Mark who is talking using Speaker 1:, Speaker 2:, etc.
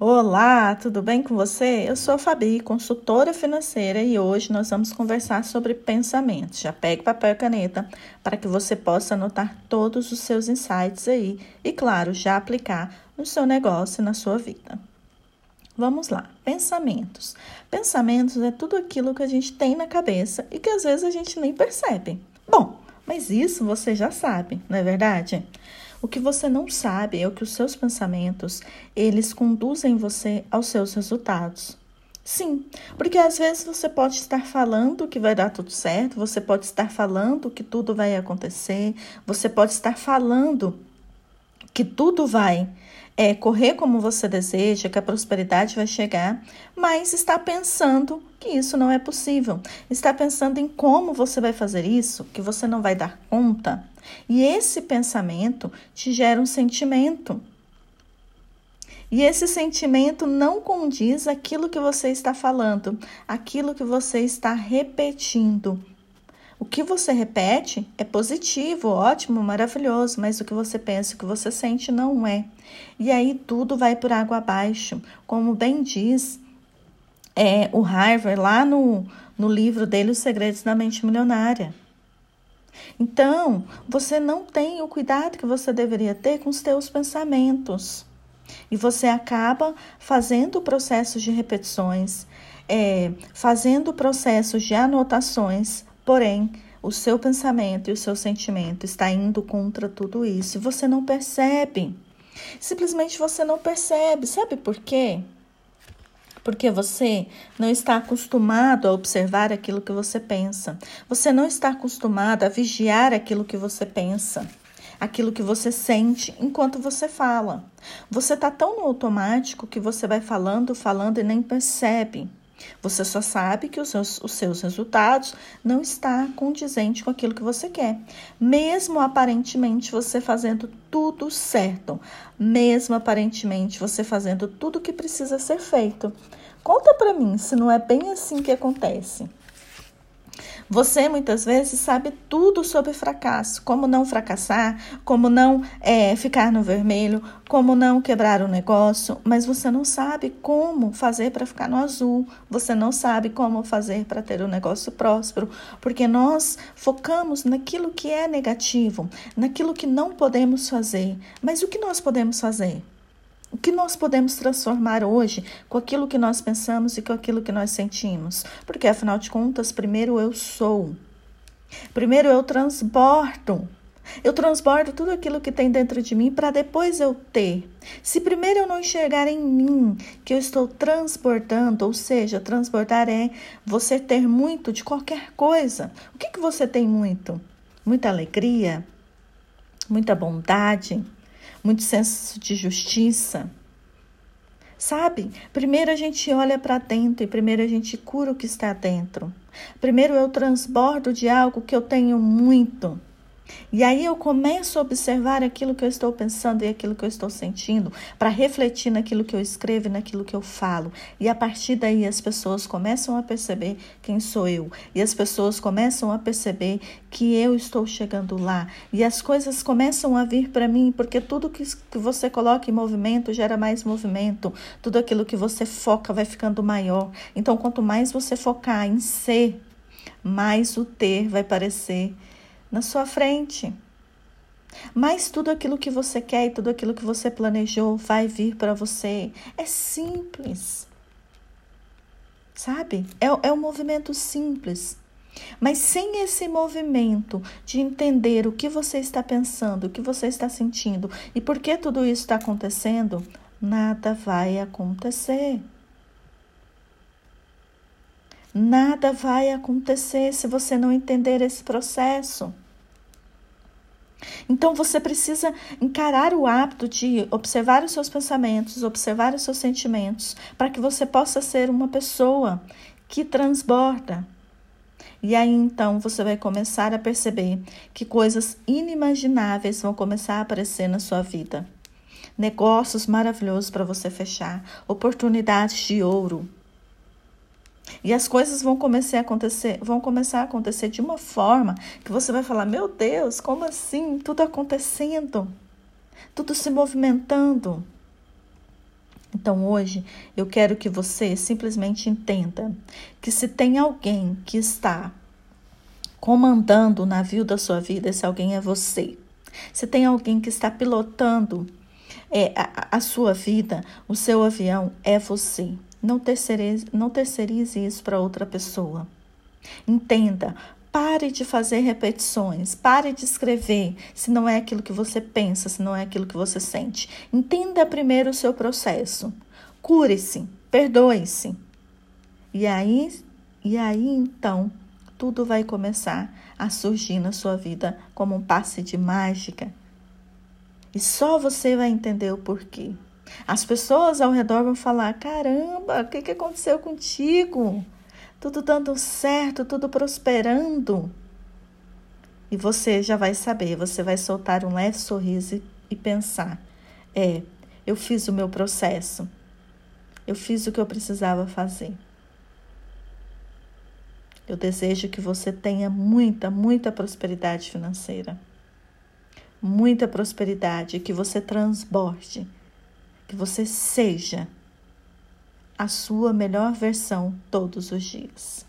Speaker 1: Olá, tudo bem com você? Eu sou a Fabi, consultora financeira, e hoje nós vamos conversar sobre pensamentos. Já pegue papel e caneta para que você possa anotar todos os seus insights aí e, claro, já aplicar no seu negócio e na sua vida. Vamos lá, pensamentos. Pensamentos é tudo aquilo que a gente tem na cabeça e que às vezes a gente nem percebe. Bom, mas isso você já sabe, não é verdade? O que você não sabe é o que os seus pensamentos, eles conduzem você aos seus resultados. Sim, porque às vezes você pode estar falando que vai dar tudo certo, você pode estar falando que tudo vai acontecer, você pode estar falando que tudo vai é, correr como você deseja, que a prosperidade vai chegar, mas está pensando que isso não é possível. Está pensando em como você vai fazer isso, que você não vai dar conta. E esse pensamento te gera um sentimento. E esse sentimento não condiz aquilo que você está falando, aquilo que você está repetindo. O que você repete é positivo, ótimo, maravilhoso, mas o que você pensa, o que você sente não é. E aí tudo vai por água abaixo. Como bem diz é, o Harvard lá no, no livro dele, Os Segredos da Mente Milionária. Então, você não tem o cuidado que você deveria ter com os seus pensamentos. E você acaba fazendo processos de repetições, é, fazendo processos de anotações, porém, o seu pensamento e o seu sentimento está indo contra tudo isso você não percebe. Simplesmente você não percebe. Sabe por quê? Porque você não está acostumado a observar aquilo que você pensa. Você não está acostumado a vigiar aquilo que você pensa, aquilo que você sente enquanto você fala. Você está tão no automático que você vai falando, falando e nem percebe. Você só sabe que os seus, os seus resultados não estão condizentes com aquilo que você quer. Mesmo aparentemente você fazendo tudo certo, mesmo aparentemente você fazendo tudo o que precisa ser feito. Conta para mim se não é bem assim que acontece. Você muitas vezes sabe tudo sobre fracasso, como não fracassar, como não é, ficar no vermelho, como não quebrar o negócio, mas você não sabe como fazer para ficar no azul, você não sabe como fazer para ter um negócio próspero, porque nós focamos naquilo que é negativo, naquilo que não podemos fazer. Mas o que nós podemos fazer? O que nós podemos transformar hoje com aquilo que nós pensamos e com aquilo que nós sentimos? Porque afinal de contas, primeiro eu sou. Primeiro eu transbordo. Eu transbordo tudo aquilo que tem dentro de mim para depois eu ter. Se primeiro eu não enxergar em mim que eu estou transbordando, ou seja, transbordar é você ter muito de qualquer coisa. O que, que você tem muito? Muita alegria, muita bondade, muito senso de justiça. Sabe? Primeiro a gente olha para dentro e primeiro a gente cura o que está dentro. Primeiro eu transbordo de algo que eu tenho muito. E aí eu começo a observar aquilo que eu estou pensando e aquilo que eu estou sentindo, para refletir naquilo que eu escrevo e naquilo que eu falo. E a partir daí as pessoas começam a perceber quem sou eu. E as pessoas começam a perceber que eu estou chegando lá. E as coisas começam a vir para mim, porque tudo que, você coloca em movimento gera mais movimento. Tudo aquilo que você foca vai ficando maior. Então, quanto mais você focar em ser, mais o ter vai parecer na sua frente. Mas tudo aquilo que você quer e tudo aquilo que você planejou vai vir para você. É simples. Sabe? É, é um movimento simples. Mas sem esse movimento de entender o que você está pensando, o que você está sentindo e por que tudo isso está acontecendo, nada vai acontecer. Nada vai acontecer se você não entender esse processo. Então você precisa encarar o hábito de observar os seus pensamentos, observar os seus sentimentos, para que você possa ser uma pessoa que transborda. E aí então você vai começar a perceber que coisas inimagináveis vão começar a aparecer na sua vida. Negócios maravilhosos para você fechar, oportunidades de ouro e as coisas vão começar a acontecer, vão começar a acontecer de uma forma que você vai falar: "Meu Deus, como assim? Tudo acontecendo. Tudo se movimentando". Então hoje eu quero que você simplesmente entenda que se tem alguém que está comandando o navio da sua vida, esse alguém é você. Se tem alguém que está pilotando é, a, a sua vida, o seu avião, é você. Não terceirize, não terceirize isso para outra pessoa. Entenda, pare de fazer repetições, pare de escrever se não é aquilo que você pensa, se não é aquilo que você sente. Entenda primeiro o seu processo. Cure-se, perdoe-se. E aí, e aí então, tudo vai começar a surgir na sua vida como um passe de mágica. E só você vai entender o porquê. As pessoas ao redor vão falar: caramba, o que, que aconteceu contigo? Tudo dando certo, tudo prosperando. E você já vai saber, você vai soltar um leve sorriso e pensar: é, eu fiz o meu processo, eu fiz o que eu precisava fazer. Eu desejo que você tenha muita, muita prosperidade financeira. Muita prosperidade, que você transborde, que você seja a sua melhor versão todos os dias.